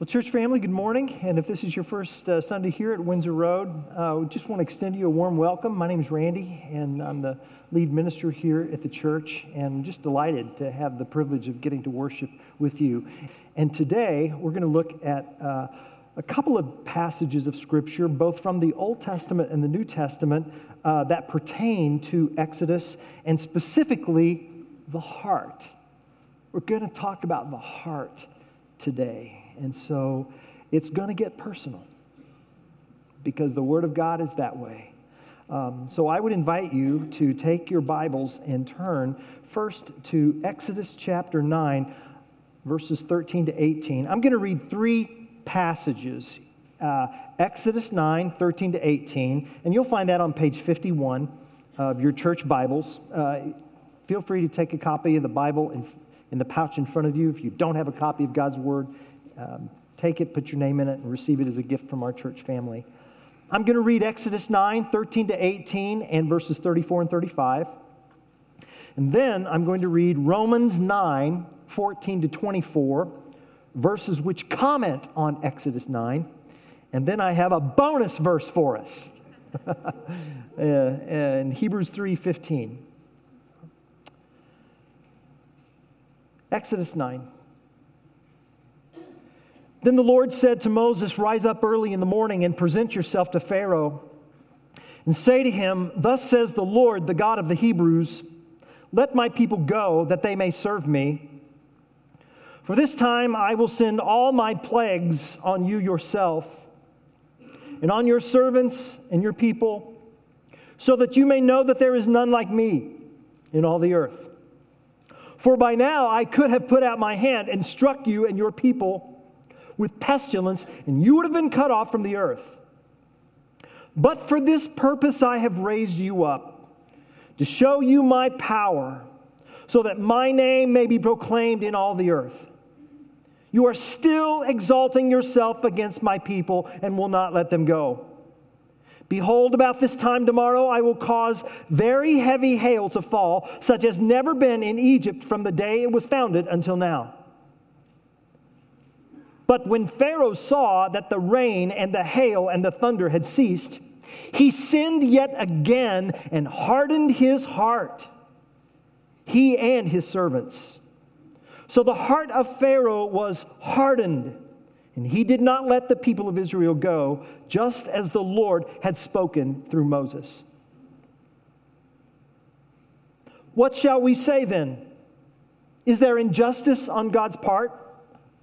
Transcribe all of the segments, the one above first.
Well, church family, good morning. And if this is your first uh, Sunday here at Windsor Road, uh, just want to extend you a warm welcome. My name is Randy, and I'm the lead minister here at the church, and I'm just delighted to have the privilege of getting to worship with you. And today, we're going to look at uh, a couple of passages of Scripture, both from the Old Testament and the New Testament, uh, that pertain to Exodus and specifically the heart. We're going to talk about the heart today. And so it's going to get personal because the Word of God is that way. Um, so I would invite you to take your Bibles and turn first to Exodus chapter 9, verses 13 to 18. I'm going to read three passages uh, Exodus 9, 13 to 18, and you'll find that on page 51 of your church Bibles. Uh, feel free to take a copy of the Bible in, in the pouch in front of you. If you don't have a copy of God's Word, um, take it, put your name in it, and receive it as a gift from our church family. I'm going to read Exodus 9, 13 to 18, and verses 34 and 35. And then I'm going to read Romans 9, 14 to 24, verses which comment on Exodus 9. And then I have a bonus verse for us uh, in Hebrews 3, 15. Exodus 9. Then the Lord said to Moses, Rise up early in the morning and present yourself to Pharaoh, and say to him, Thus says the Lord, the God of the Hebrews, Let my people go, that they may serve me. For this time I will send all my plagues on you yourself, and on your servants and your people, so that you may know that there is none like me in all the earth. For by now I could have put out my hand and struck you and your people with pestilence, and you would have been cut off from the earth. But for this purpose I have raised you up, to show you my power, so that my name may be proclaimed in all the earth. You are still exalting yourself against my people and will not let them go. Behold, about this time tomorrow I will cause very heavy hail to fall, such as never been in Egypt from the day it was founded until now. But when Pharaoh saw that the rain and the hail and the thunder had ceased, he sinned yet again and hardened his heart, he and his servants. So the heart of Pharaoh was hardened, and he did not let the people of Israel go, just as the Lord had spoken through Moses. What shall we say then? Is there injustice on God's part?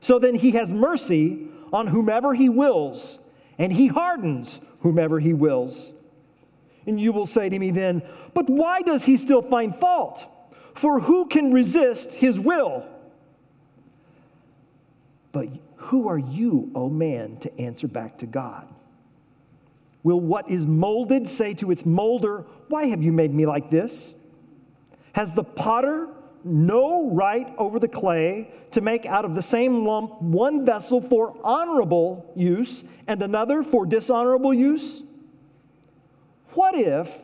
So then he has mercy on whomever he wills, and he hardens whomever he wills. And you will say to me then, But why does he still find fault? For who can resist his will? But who are you, O oh man, to answer back to God? Will what is molded say to its molder, Why have you made me like this? Has the potter no right over the clay to make out of the same lump one vessel for honorable use and another for dishonorable use? What if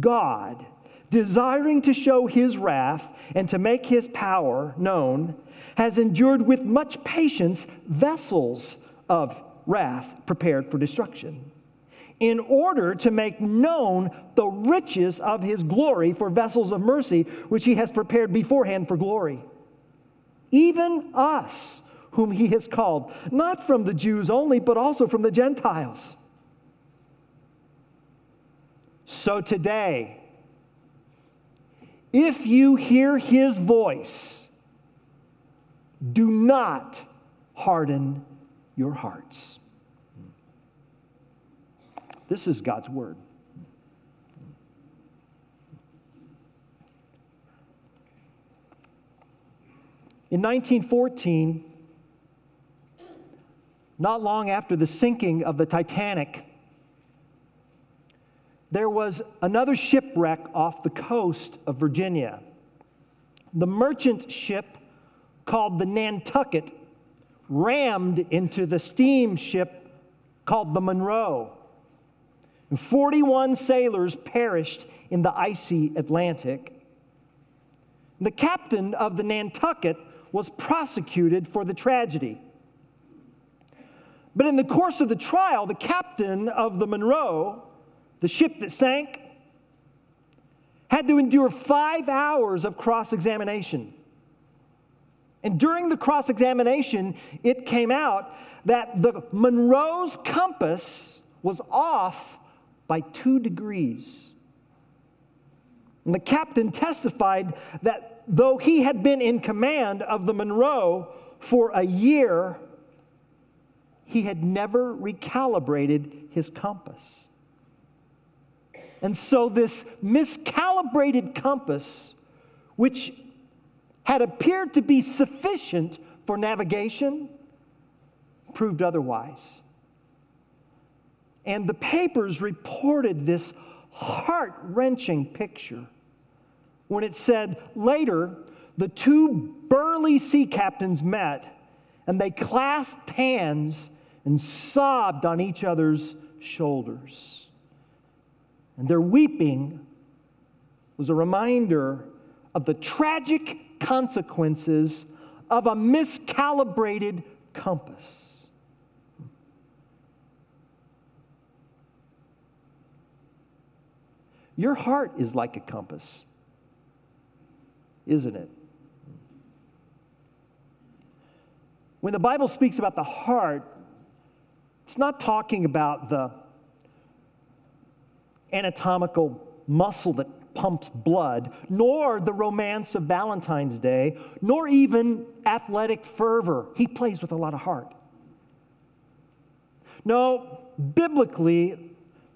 God, desiring to show his wrath and to make his power known, has endured with much patience vessels of wrath prepared for destruction? In order to make known the riches of his glory for vessels of mercy, which he has prepared beforehand for glory. Even us, whom he has called, not from the Jews only, but also from the Gentiles. So today, if you hear his voice, do not harden your hearts. This is God's word. In 1914, not long after the sinking of the Titanic, there was another shipwreck off the coast of Virginia. The merchant ship called the Nantucket rammed into the steamship called the Monroe. And 41 sailors perished in the icy Atlantic. The captain of the Nantucket was prosecuted for the tragedy. But in the course of the trial, the captain of the Monroe the ship that sank had to endure five hours of cross examination. And during the cross examination, it came out that the Monroe's compass was off by two degrees. And the captain testified that though he had been in command of the Monroe for a year, he had never recalibrated his compass. And so, this miscalibrated compass, which had appeared to be sufficient for navigation, proved otherwise. And the papers reported this heart wrenching picture when it said later the two burly sea captains met and they clasped hands and sobbed on each other's shoulders. And their weeping was a reminder of the tragic consequences of a miscalibrated compass. Your heart is like a compass, isn't it? When the Bible speaks about the heart, it's not talking about the anatomical muscle that pumps blood, nor the romance of Valentine's Day, nor even athletic fervor. He plays with a lot of heart. No, biblically,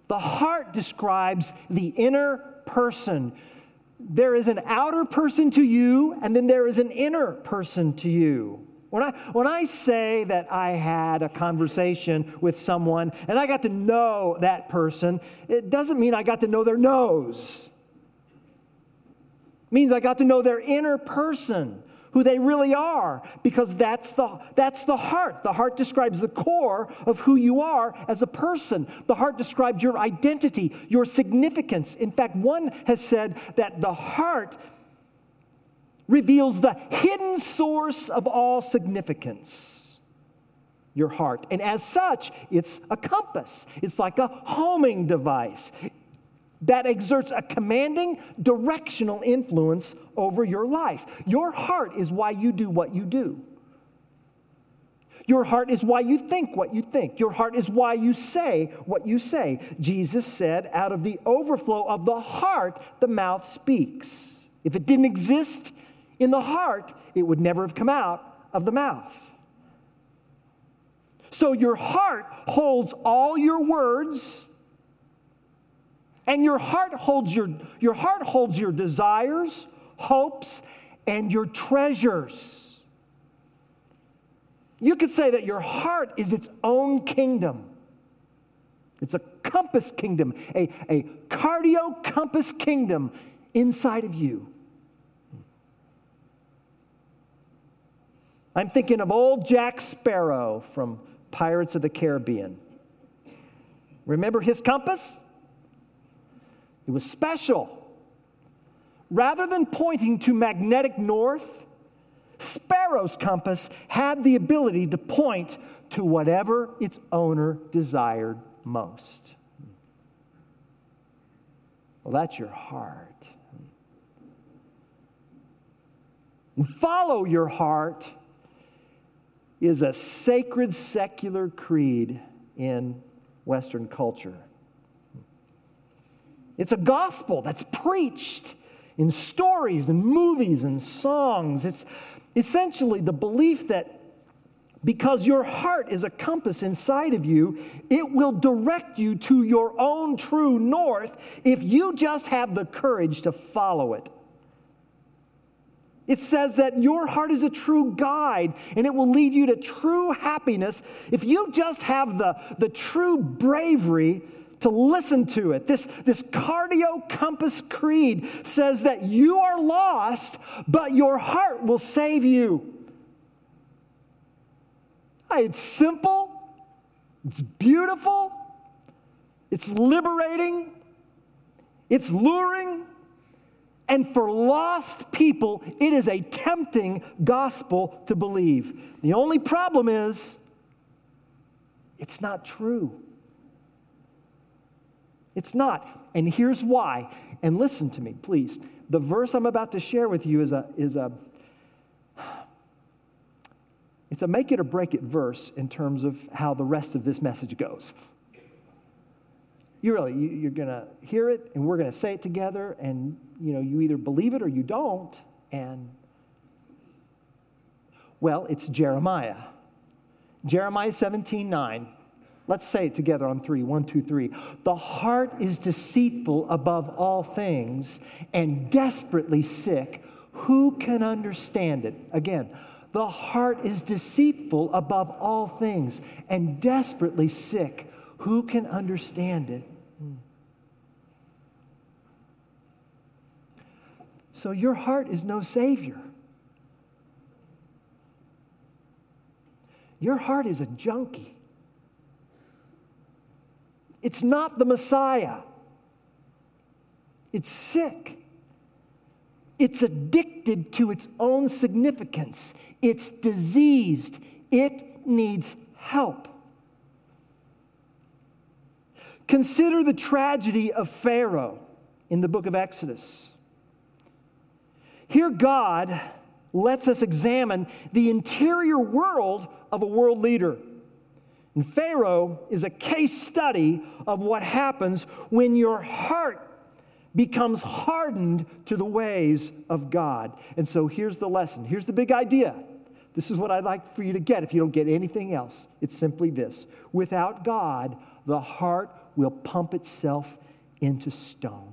the heart describes the inner person. There is an outer person to you, and then there is an inner person to you. When I, when I say that I had a conversation with someone and I got to know that person, it doesn't mean I got to know their nose. It means I got to know their inner person, who they really are, because that's the, that's the heart. The heart describes the core of who you are as a person. The heart describes your identity, your significance. In fact, one has said that the heart reveals the hidden source of all significance your heart. And as such, it's a compass, it's like a homing device that exerts a commanding directional influence over your life. Your heart is why you do what you do. Your heart is why you think what you think. Your heart is why you say what you say. Jesus said, out of the overflow of the heart, the mouth speaks. If it didn't exist, in the heart, it would never have come out of the mouth. So your heart holds all your words, and your heart holds your, your heart holds your desires, hopes, and your treasures. You could say that your heart is its own kingdom. It's a compass kingdom, a, a cardio compass kingdom inside of you. I'm thinking of old Jack Sparrow from Pirates of the Caribbean. Remember his compass? It was special. Rather than pointing to magnetic north, Sparrow's compass had the ability to point to whatever its owner desired most. Well, that's your heart. Follow your heart is a sacred secular creed in Western culture. It's a gospel that's preached in stories and movies and songs. It's essentially the belief that because your heart is a compass inside of you, it will direct you to your own true north if you just have the courage to follow it. It says that your heart is a true guide and it will lead you to true happiness if you just have the, the true bravery to listen to it. This, this cardio compass creed says that you are lost, but your heart will save you. It's simple, it's beautiful, it's liberating, it's luring. And for lost people, it is a tempting gospel to believe. The only problem is, it's not true. It's not. And here's why. And listen to me, please. The verse I'm about to share with you is a, is a it's a make it or break it verse in terms of how the rest of this message goes. You really, you, are going to hear it and we're going to say it together and, you know, you either believe it or you don't. And, well, it's Jeremiah. Jeremiah 17, 9. Let's say it together on three. One, two, three. The heart is deceitful above all things and desperately sick. Who can understand it? Again, the heart is deceitful above all things and desperately sick. Who can understand it? Hmm. So your heart is no savior. Your heart is a junkie. It's not the Messiah. It's sick. It's addicted to its own significance. It's diseased. It needs help. Consider the tragedy of Pharaoh in the book of Exodus. Here, God lets us examine the interior world of a world leader. And Pharaoh is a case study of what happens when your heart becomes hardened to the ways of God. And so here's the lesson. Here's the big idea. This is what I'd like for you to get if you don't get anything else. It's simply this without God, the heart will pump itself into stone.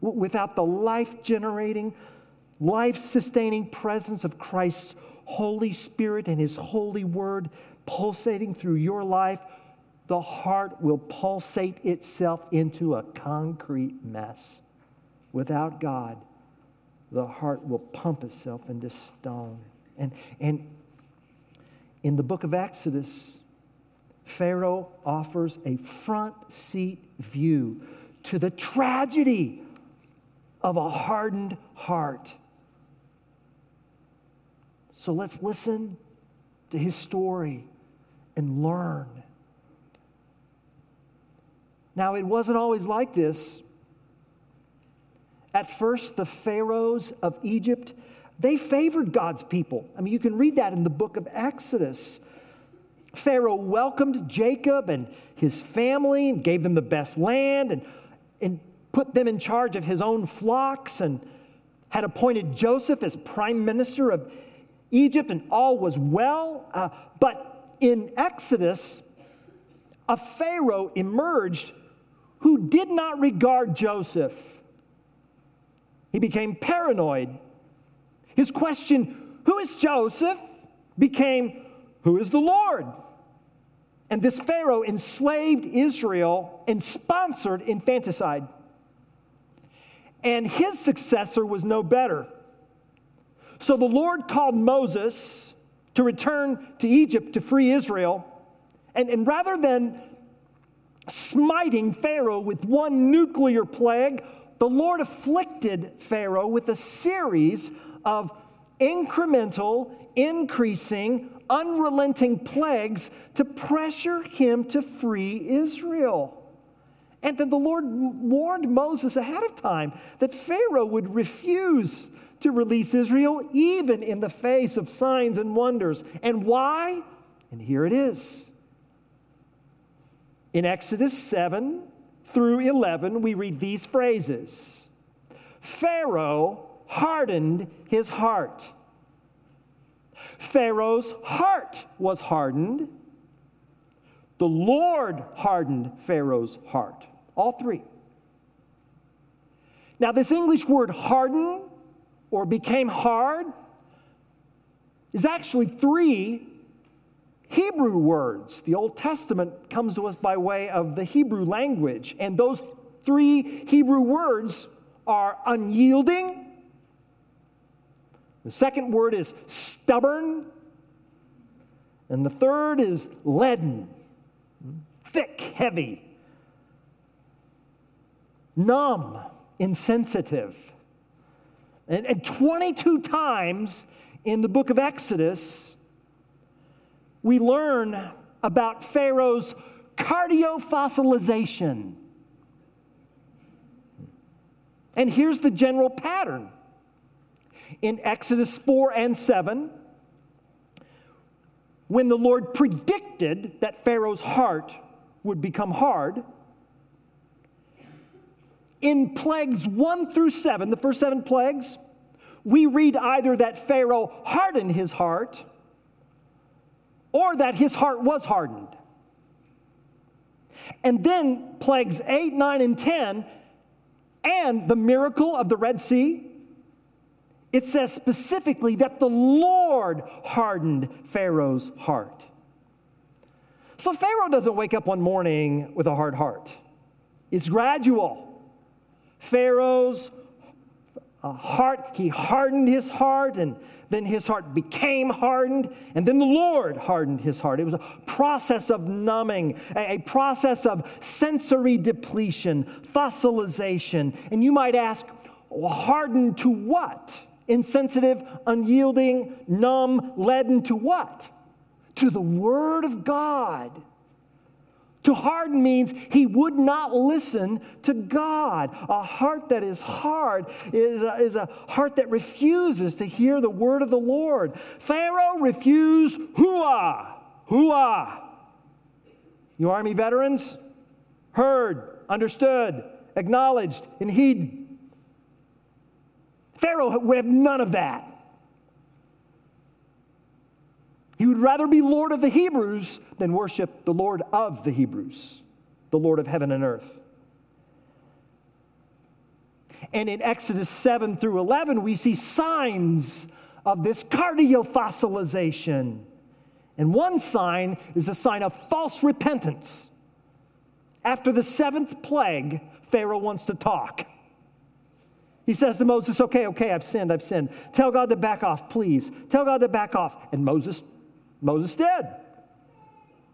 Without the life generating, life sustaining presence of Christ's Holy Spirit and His holy word pulsating through your life, the heart will pulsate itself into a concrete mess. Without God, the heart will pump itself into stone. And, and in the book of Exodus, Pharaoh offers a front seat view to the tragedy of a hardened heart. So let's listen to his story and learn. Now, it wasn't always like this. At first, the pharaohs of Egypt, they favored God's people. I mean, you can read that in the book of Exodus. Pharaoh welcomed Jacob and his family and gave them the best land and, and put them in charge of his own flocks and had appointed Joseph as prime minister of Egypt and all was well. Uh, but in Exodus, a Pharaoh emerged who did not regard Joseph. He became paranoid. His question, Who is Joseph? became, Who is the Lord? And this Pharaoh enslaved Israel and sponsored infanticide. And his successor was no better. So the Lord called Moses to return to Egypt to free Israel. And, and rather than smiting Pharaoh with one nuclear plague, the Lord afflicted Pharaoh with a series of incremental, increasing, unrelenting plagues to pressure him to free Israel. And then the Lord warned Moses ahead of time that Pharaoh would refuse to release Israel, even in the face of signs and wonders. And why? And here it is. In Exodus 7 through 11, we read these phrases Pharaoh hardened his heart. Pharaoh's heart was hardened. The Lord hardened Pharaoh's heart. All three. Now, this English word harden or became hard is actually three Hebrew words. The Old Testament comes to us by way of the Hebrew language, and those three Hebrew words are unyielding. The second word is stubborn. And the third is leaden, thick, heavy, numb, insensitive. And, and 22 times in the book of Exodus, we learn about Pharaoh's cardiofossilization. And here's the general pattern. In Exodus 4 and 7, when the Lord predicted that Pharaoh's heart would become hard, in plagues 1 through 7, the first seven plagues, we read either that Pharaoh hardened his heart or that his heart was hardened. And then plagues 8, 9, and 10, and the miracle of the Red Sea, it says specifically that the Lord hardened Pharaoh's heart. So Pharaoh doesn't wake up one morning with a hard heart, it's gradual. Pharaoh's uh, heart, he hardened his heart, and then his heart became hardened, and then the Lord hardened his heart. It was a process of numbing, a, process of sensory depletion, fossilization. And you might ask, hardened to what? Insensitive, unyielding, numb, leaden to what? To the Word of God. To harden means he would not listen to God. A heart that is hard is a, is a heart that refuses to hear the word of the Lord. Pharaoh refused hua, hua. You army veterans? Heard, understood, acknowledged, and heed. Pharaoh would have none of that. He would rather be Lord of the Hebrews than worship the Lord of the Hebrews, the Lord of heaven and earth. And in Exodus 7 through 11, we see signs of this cardiofossilization. And one sign is a sign of false repentance. After the seventh plague, Pharaoh wants to talk. He says to Moses, Okay, okay, I've sinned, I've sinned. Tell God to back off, please. Tell God to back off. And Moses Moses did.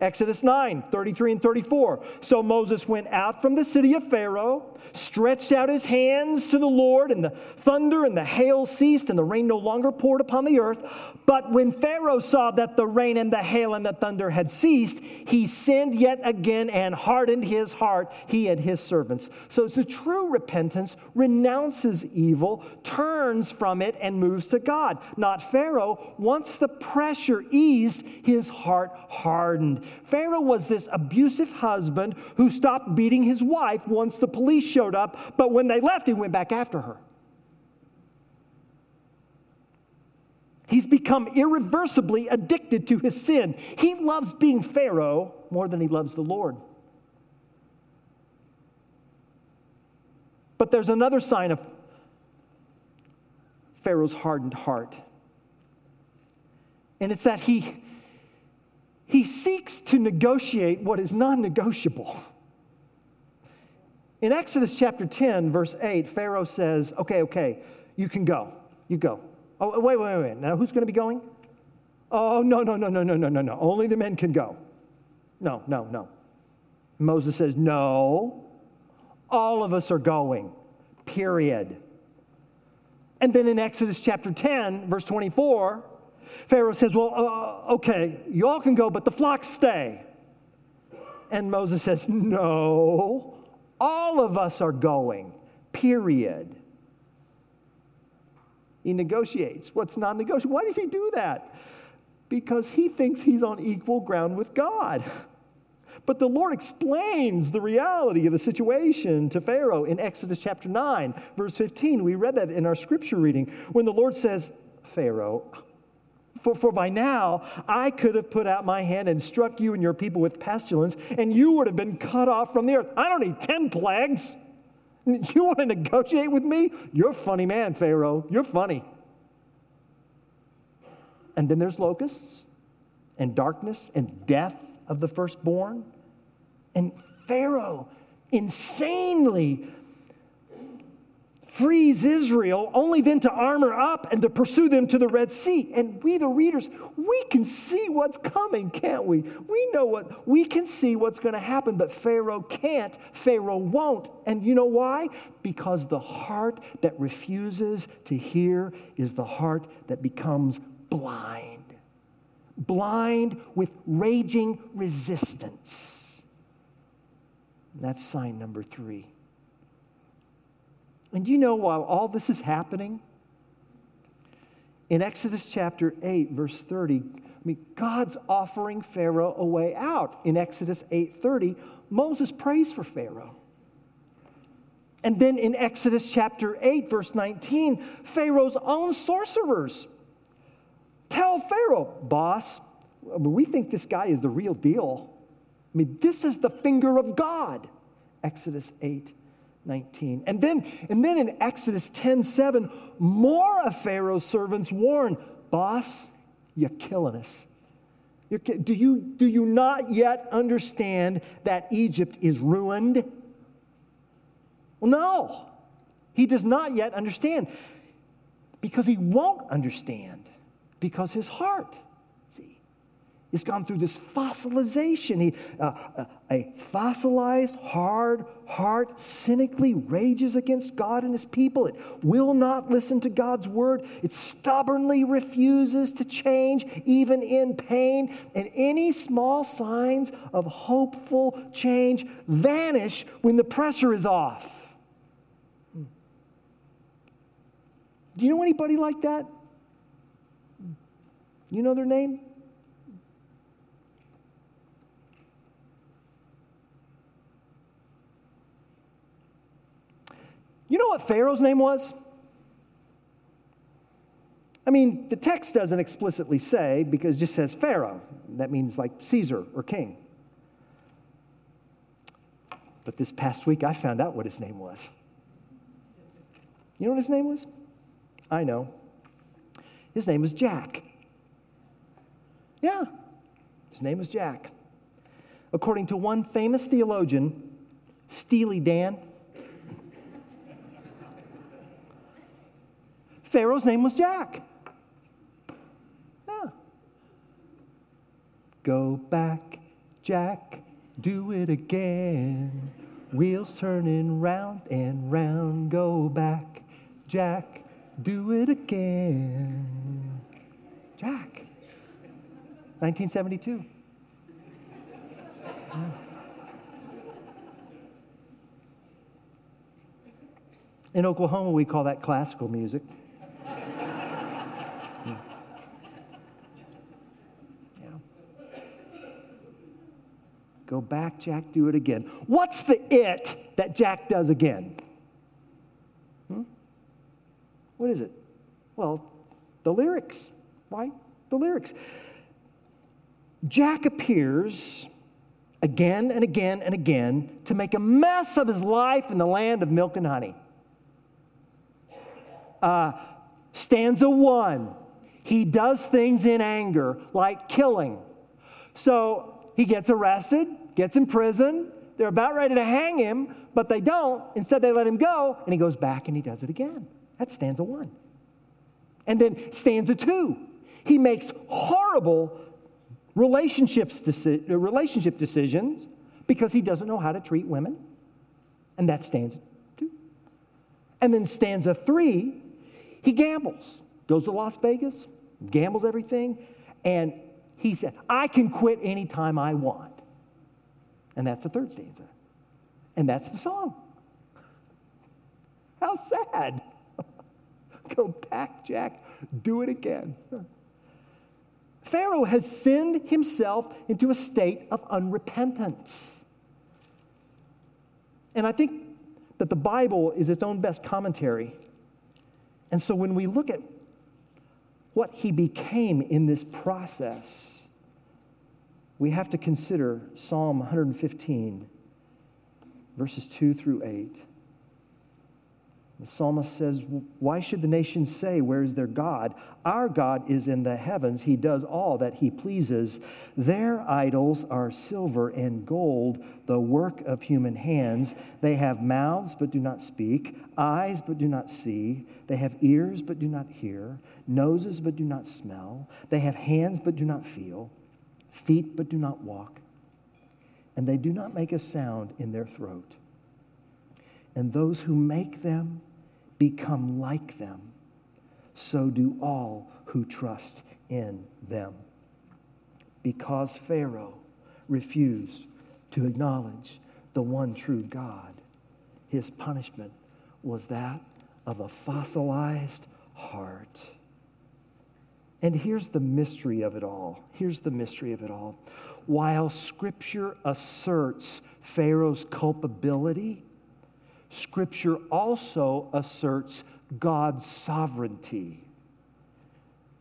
Exodus 9, 33 and 34. So Moses went out from the city of Pharaoh, stretched out his hands to the Lord, and the thunder and the hail ceased, and the rain no longer poured upon the earth. But when Pharaoh saw that the rain and the hail and the thunder had ceased, he sinned yet again and hardened his heart, he and his servants. So it's a true repentance, renounces evil, turns from it, and moves to God. Not Pharaoh. Once the pressure eased, his heart hardened. Pharaoh was this abusive husband who stopped beating his wife once the police showed up, but when they left, he went back after her. He's become irreversibly addicted to his sin. He loves being Pharaoh more than he loves the Lord. But there's another sign of Pharaoh's hardened heart. And it's that he he seeks to negotiate what is non negotiable. In Exodus chapter 10, verse 8, Pharaoh says, Okay, okay, you can go. You go. Oh, wait, wait, wait. Now who's going to be going? Oh, no, no, no, no, no, no, no, no. Only the men can go. No, no, no. Moses says, No, all of us are going, period. And then in Exodus chapter 10, verse 24, Pharaoh says, Well, uh, okay, you all can go, but the flocks stay. And Moses says, No, all of us are going, period. He negotiates what's non negotiable. Why does he do that? Because he thinks he's on equal ground with God. But the Lord explains the reality of the situation to Pharaoh in Exodus chapter 9, verse 15. We read that in our scripture reading when the Lord says, Pharaoh, for, for by now I could have put out my hand and struck you and your people with pestilence, and you would have been cut off from the earth. I don't need 10 plagues. You want to negotiate with me? You're a funny man, Pharaoh. You're funny. And then there's locusts and darkness and death of the firstborn. And Pharaoh insanely frees Israel, only then to armor up and to pursue them to the Red Sea. And we, the readers, we can see what's coming, can't we? We know what, we can see what's going to happen, but Pharaoh can't, Pharaoh won't. And you know why? Because the heart that refuses to hear is the heart that becomes blind. Blind with raging resistance. And that's sign number three. And you know, while all this is happening, in Exodus chapter 8, verse 30, I mean, God's offering Pharaoh a way out. In Exodus 8:30, Moses prays for Pharaoh. And then in Exodus chapter 8, verse 19, Pharaoh's own sorcerers tell Pharaoh, boss, I mean, we think this guy is the real deal. I mean, this is the finger of God. Exodus 8, 19. And then, and then in Exodus 10 7, more of Pharaoh's servants warn, Boss, you're killing us. You're, do, you, do you not yet understand that Egypt is ruined? Well, no, he does not yet understand because he won't understand because his heart He's gone through this fossilization. He, uh, uh, a fossilized, hard heart cynically rages against God and his people. It will not listen to God's word. It stubbornly refuses to change, even in pain. And any small signs of hopeful change vanish when the pressure is off. Do you know anybody like that? You know their name? You know what Pharaoh's name was? I mean, the text doesn't explicitly say because it just says Pharaoh. That means like Caesar or king. But this past week, I found out what his name was. You know what his name was? I know. His name was Jack. Yeah, his name was Jack. According to one famous theologian, Steely Dan, Pharaoh's name was Jack. Yeah. Go back, Jack, do it again. Wheels turning round and round. Go back, Jack, do it again. Jack. 1972. Yeah. In Oklahoma, we call that classical music. Go back, Jack, do it again. What's the it that Jack does again? Hmm? What is it? Well, the lyrics, Why? The lyrics. Jack appears again and again and again to make a mess of his life in the land of milk and honey. Uh, stanza one, he does things in anger, like killing. So he gets arrested, gets in prison. They're about ready to hang him, but they don't. Instead, they let him go, and he goes back and he does it again. That's stanza one. And then stanza two, he makes horrible relationships deci- uh, relationship decisions because he doesn't know how to treat women. And that's stanza two. And then stanza three, he gambles, goes to Las Vegas, gambles everything, and he said, I can quit anytime I want. And that's the third stanza. And that's the song. How sad. Go back, Jack. Do it again. Pharaoh has sinned himself into a state of unrepentance. And I think that the Bible is its own best commentary. And so when we look at what he became in this process, we have to consider Psalm 115, verses 2 through 8. The psalmist says, Why should the nations say, Where is their God? Our God is in the heavens. He does all that he pleases. Their idols are silver and gold, the work of human hands. They have mouths, but do not speak, eyes, but do not see. They have ears, but do not hear, noses, but do not smell. They have hands, but do not feel, feet, but do not walk. And they do not make a sound in their throat. And those who make them, become like them, so do all who trust in them. Because Pharaoh refused to acknowledge the one true God, his punishment was that of a fossilized heart. And here's the mystery of it all. Here's the mystery of it all. While Scripture asserts Pharaoh's culpability, Scripture also asserts God's sovereignty.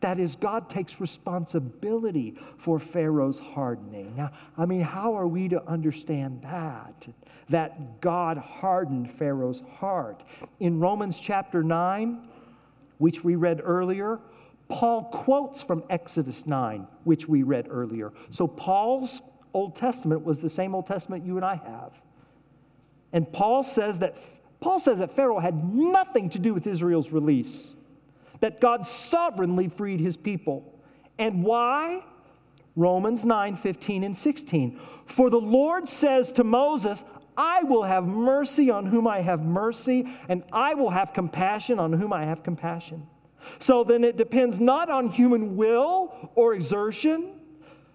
That is, God takes responsibility for Pharaoh's hardening. Now, I mean, how are we to understand that? That God hardened Pharaoh's heart. In Romans chapter 9, which we read earlier, Paul quotes from Exodus 9, which we read earlier. So, Paul's Old Testament was the same Old Testament you and I have. And Paul says that Paul says that Pharaoh had nothing to do with Israel's release, that God sovereignly freed his people. And why? Romans 9, 15, and 16. For the Lord says to Moses, I will have mercy on whom I have mercy, and I will have compassion on whom I have compassion. So then it depends not on human will or exertion,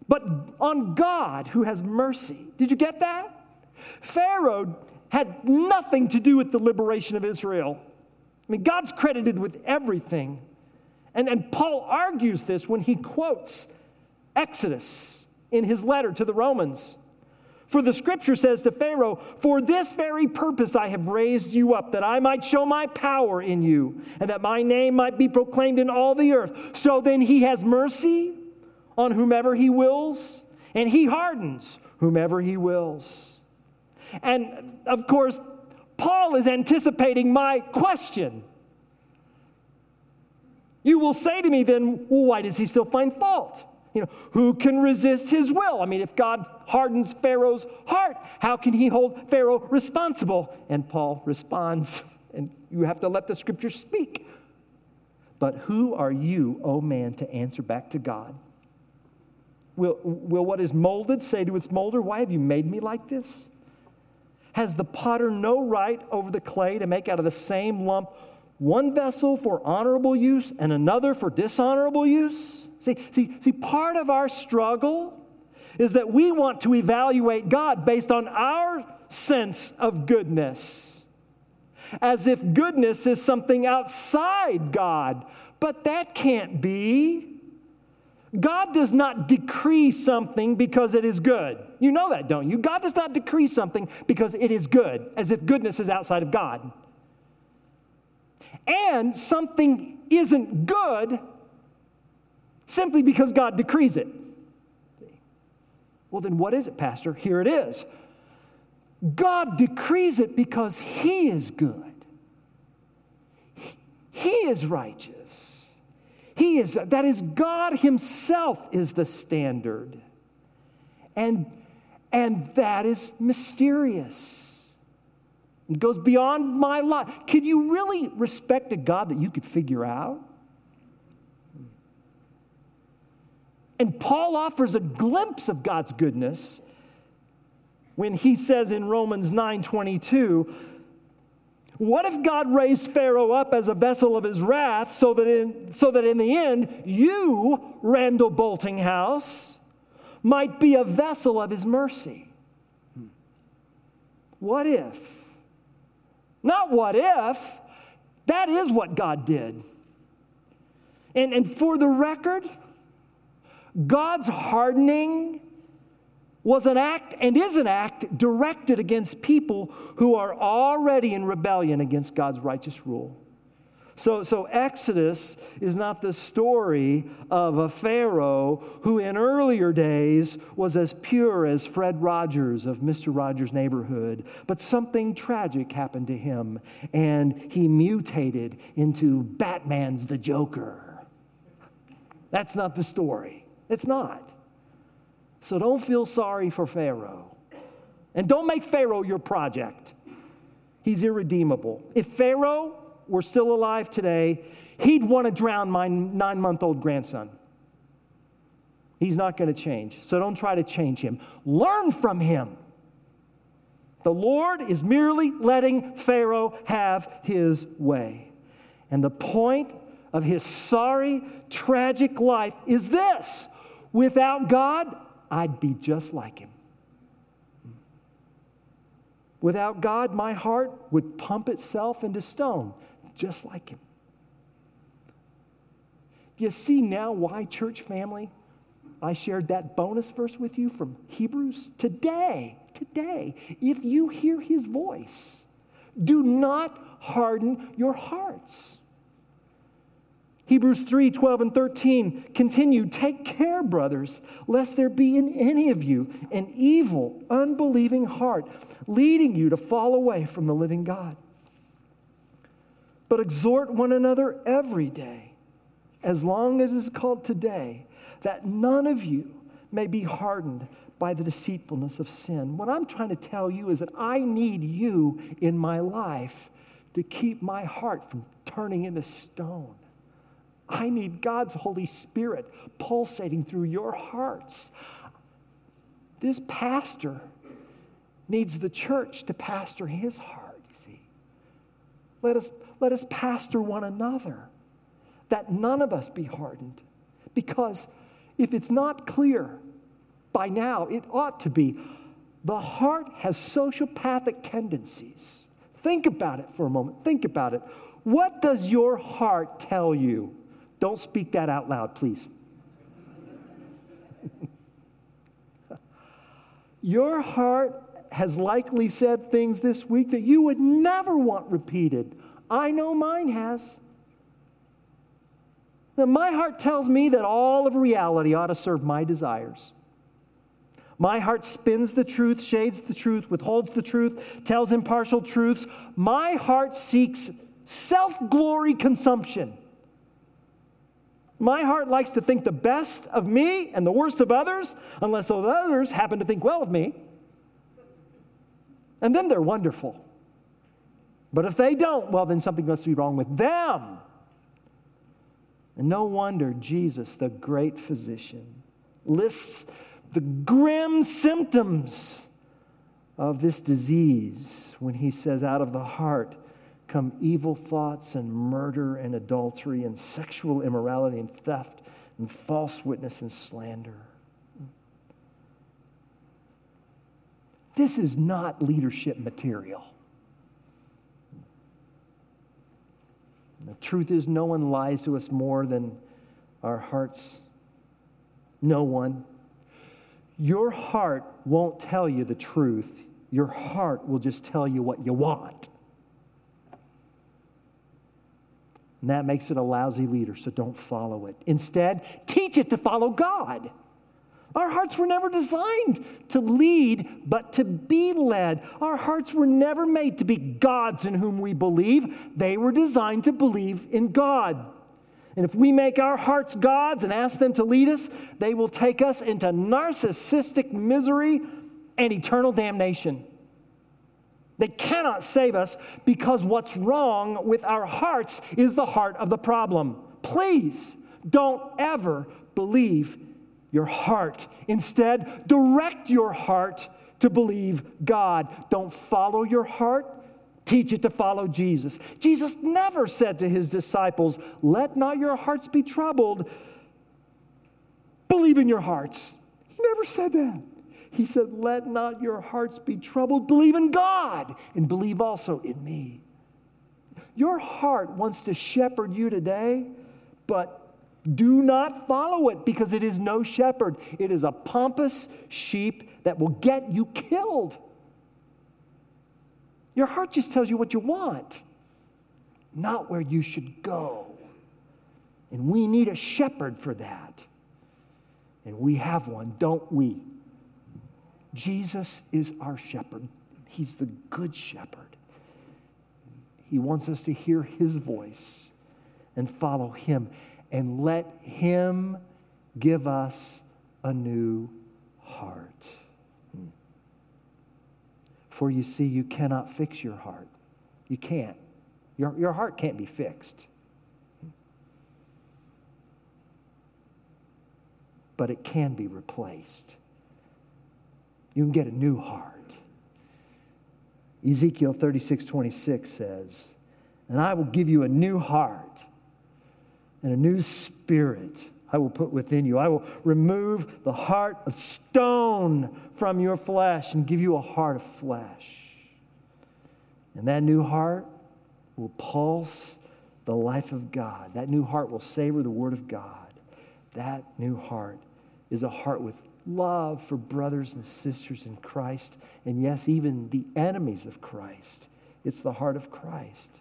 but on God who has mercy. Did you get that? Pharaoh had nothing to do with the liberation of Israel. I mean, God's credited with everything. And, and Paul argues this when he quotes Exodus in his letter to the Romans. For the scripture says to Pharaoh, For this very purpose I have raised you up, that I might show my power in you, and that my name might be proclaimed in all the earth. So then he has mercy on whomever he wills, and he hardens whomever he wills. And of course, Paul is anticipating my question. You will say to me then, well, why does he still find fault? You know, who can resist his will? I mean, if God hardens Pharaoh's heart, how can he hold Pharaoh responsible? And Paul responds, and you have to let the scripture speak. But who are you, O oh man, to answer back to God? Will, will what is molded say to its molder, Why have you made me like this? Has the potter no right over the clay to make out of the same lump one vessel for honorable use and another for dishonorable use? See, see, see, part of our struggle is that we want to evaluate God based on our sense of goodness, as if goodness is something outside God. But that can't be. God does not decree something because it is good. You know that, don't you? God does not decree something because it is good, as if goodness is outside of God. And something isn't good simply because God decrees it. Well, then what is it, Pastor? Here it is. God decrees it because He is good, He is righteous. He is, that is, God Himself is the standard. And, and that is mysterious. It goes beyond my life. Could you really respect a God that you could figure out? And Paul offers a glimpse of God's goodness when he says in Romans 9 22, what if God raised Pharaoh up as a vessel of his wrath so that in, so that in the end, you, Randall Boltinghouse, might be a vessel of his mercy? What if? Not what if, that is what God did. And, and for the record, God's hardening was an act and is an act directed against people who are already in rebellion against God's righteous rule. So, so Exodus is not the story of a Pharaoh who in earlier days was as pure as Fred Rogers of Mr. Rogers' neighborhood, but something tragic happened to him and he mutated into Batman's the Joker. That's not the story. It's not. So don't feel sorry for Pharaoh. And don't make Pharaoh your project. He's irredeemable. If Pharaoh were still alive today, he'd want to drown my nine month old grandson. He's not going to change. So don't try to change him. Learn from him. The Lord is merely letting Pharaoh have his way. And the point of his sorry, tragic life is this without God, I'd be just like him. Without God, my heart would pump itself into stone just like him. Do you see now why, church family, I shared that bonus verse with you from Hebrews? Today, today, if you hear his voice, do not harden your hearts. Hebrews 3 12 and 13 continue. Take care, brothers, lest there be in any of you an evil, unbelieving heart, leading you to fall away from the living God but exhort one another every day, as long as it is called today, that none of you may be hardened by the deceitfulness of sin. What I'm trying to tell you is that I need you in my life to keep my heart from turning into stone. I need God's Holy Spirit pulsating through your hearts. This pastor needs the church to pastor his heart, you see. Let us let us pastor one another, that none of us be hardened. Because if it's not clear by now, it ought to be. The heart has sociopathic tendencies. Think about it for a moment. Think about it. What does your heart tell you? Don't speak that out loud, please. your heart has likely said things this week that you would never want repeated. I know mine has. Now, my heart tells me that all of reality ought to serve my desires. My heart spins the truth, shades the truth, withholds the truth, tells impartial truths. My heart seeks self glory consumption. My heart likes to think the best of me and the worst of others, unless those others happen to think well of me. And then they're wonderful. But if they don't, well, then something must be wrong with them. And no wonder Jesus, the great physician, lists the grim symptoms of this disease when he says, Out of the heart come evil thoughts and murder and adultery and sexual immorality and theft and false witness and slander. This is not leadership material. The truth is, no one lies to us more than our hearts. No one. Your heart won't tell you the truth, your heart will just tell you what you want. And that makes it a lousy leader, so don't follow it. Instead, teach it to follow God. Our hearts were never designed to lead, but to be led. Our hearts were never made to be gods in whom we believe. They were designed to believe in God. And if we make our hearts gods and ask them to lead us, they will take us into narcissistic misery and eternal damnation. They cannot save us because what's wrong with our hearts is the heart of the problem. Please don't ever believe your heart. Instead, direct your heart to believe God. Don't follow your heart, teach it to follow Jesus. Jesus never said to his disciples, Let not your hearts be troubled. Believe in your hearts. He never said that. He said, Let not your hearts be troubled. Believe in God and believe also in me. Your heart wants to shepherd you today, but do not follow it because it is no shepherd. It is a pompous sheep that will get you killed. Your heart just tells you what you want. not where you should go. And we need a shepherd for that. And we have one, don't we? Jesus is our shepherd. He's the good shepherd. He wants us to hear his voice and follow him and let him give us a new heart. Hmm. For you see, you cannot fix your heart. You can't. Your, your heart can't be fixed. But it can be replaced. You can get a new heart. Ezekiel 36 26 says, And I will give you a new heart and a new spirit I will put within you. I will remove the heart of stone from your flesh and give you a heart of flesh. And that new heart will pulse the life of God. That new heart will savor the Word of God. That new heart is a heart with love for brothers and sisters in Christ, and yes, even the enemies of Christ. It's the heart of Christ.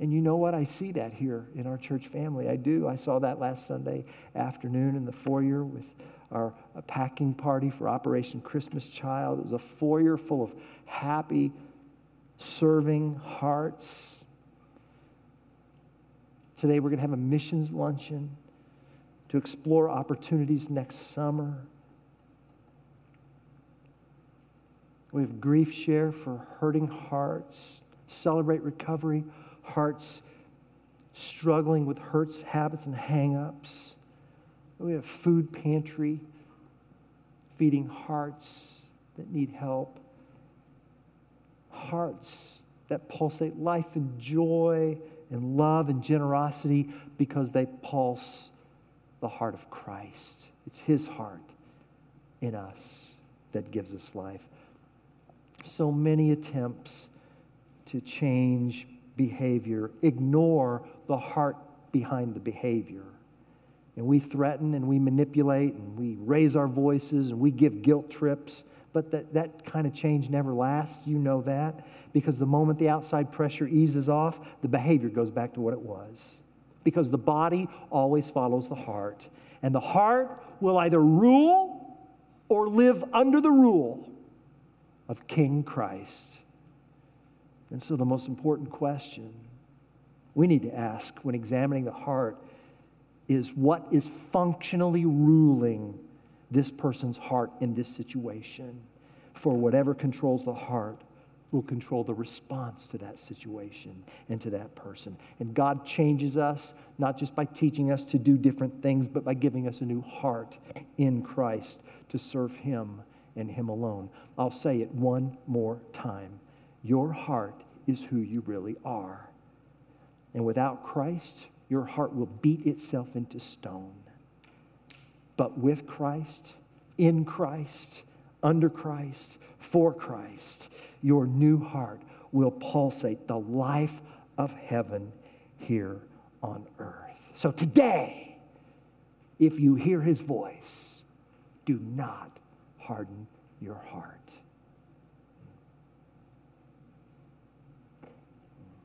And you know what? I see that here in our church family. I do. I saw that last Sunday afternoon in the foyer with our packing party for Operation Christmas Child. It was a foyer full of happy, serving hearts. Today we're going to have a missions luncheon to explore opportunities next summer. We have grief share for hurting hearts, celebrate recovery hearts struggling with hurts, habits, and hangups. We have food pantry feeding hearts that need help, hearts that pulsate life and joy and love and generosity because they pulse the heart of Christ. It's His heart in us that gives us life. So many attempts to change behavior ignore the heart behind the behavior. And we threaten and we manipulate and we raise our voices and we give guilt trips. But that, that kind of change never lasts. You know that. Because the moment the outside pressure eases off, the behavior goes back to what it was. Because the body always follows the heart. And the heart will either rule or live under the rule of King Christ. And so, the most important question we need to ask when examining the heart is what is functionally ruling this person's heart in this situation? For whatever controls the heart will control the response to that situation and to that person. And God changes us not just by teaching us to do different things, but by giving us a new heart in Christ to serve Him and Him alone. I'll say it one more time. Your heart is who you really are. And without Christ, your heart will beat itself into stone. But with Christ, in Christ, under Christ, for Christ, your new heart will pulsate the life of heaven here on earth. So today, if you hear his voice, do not harden your heart.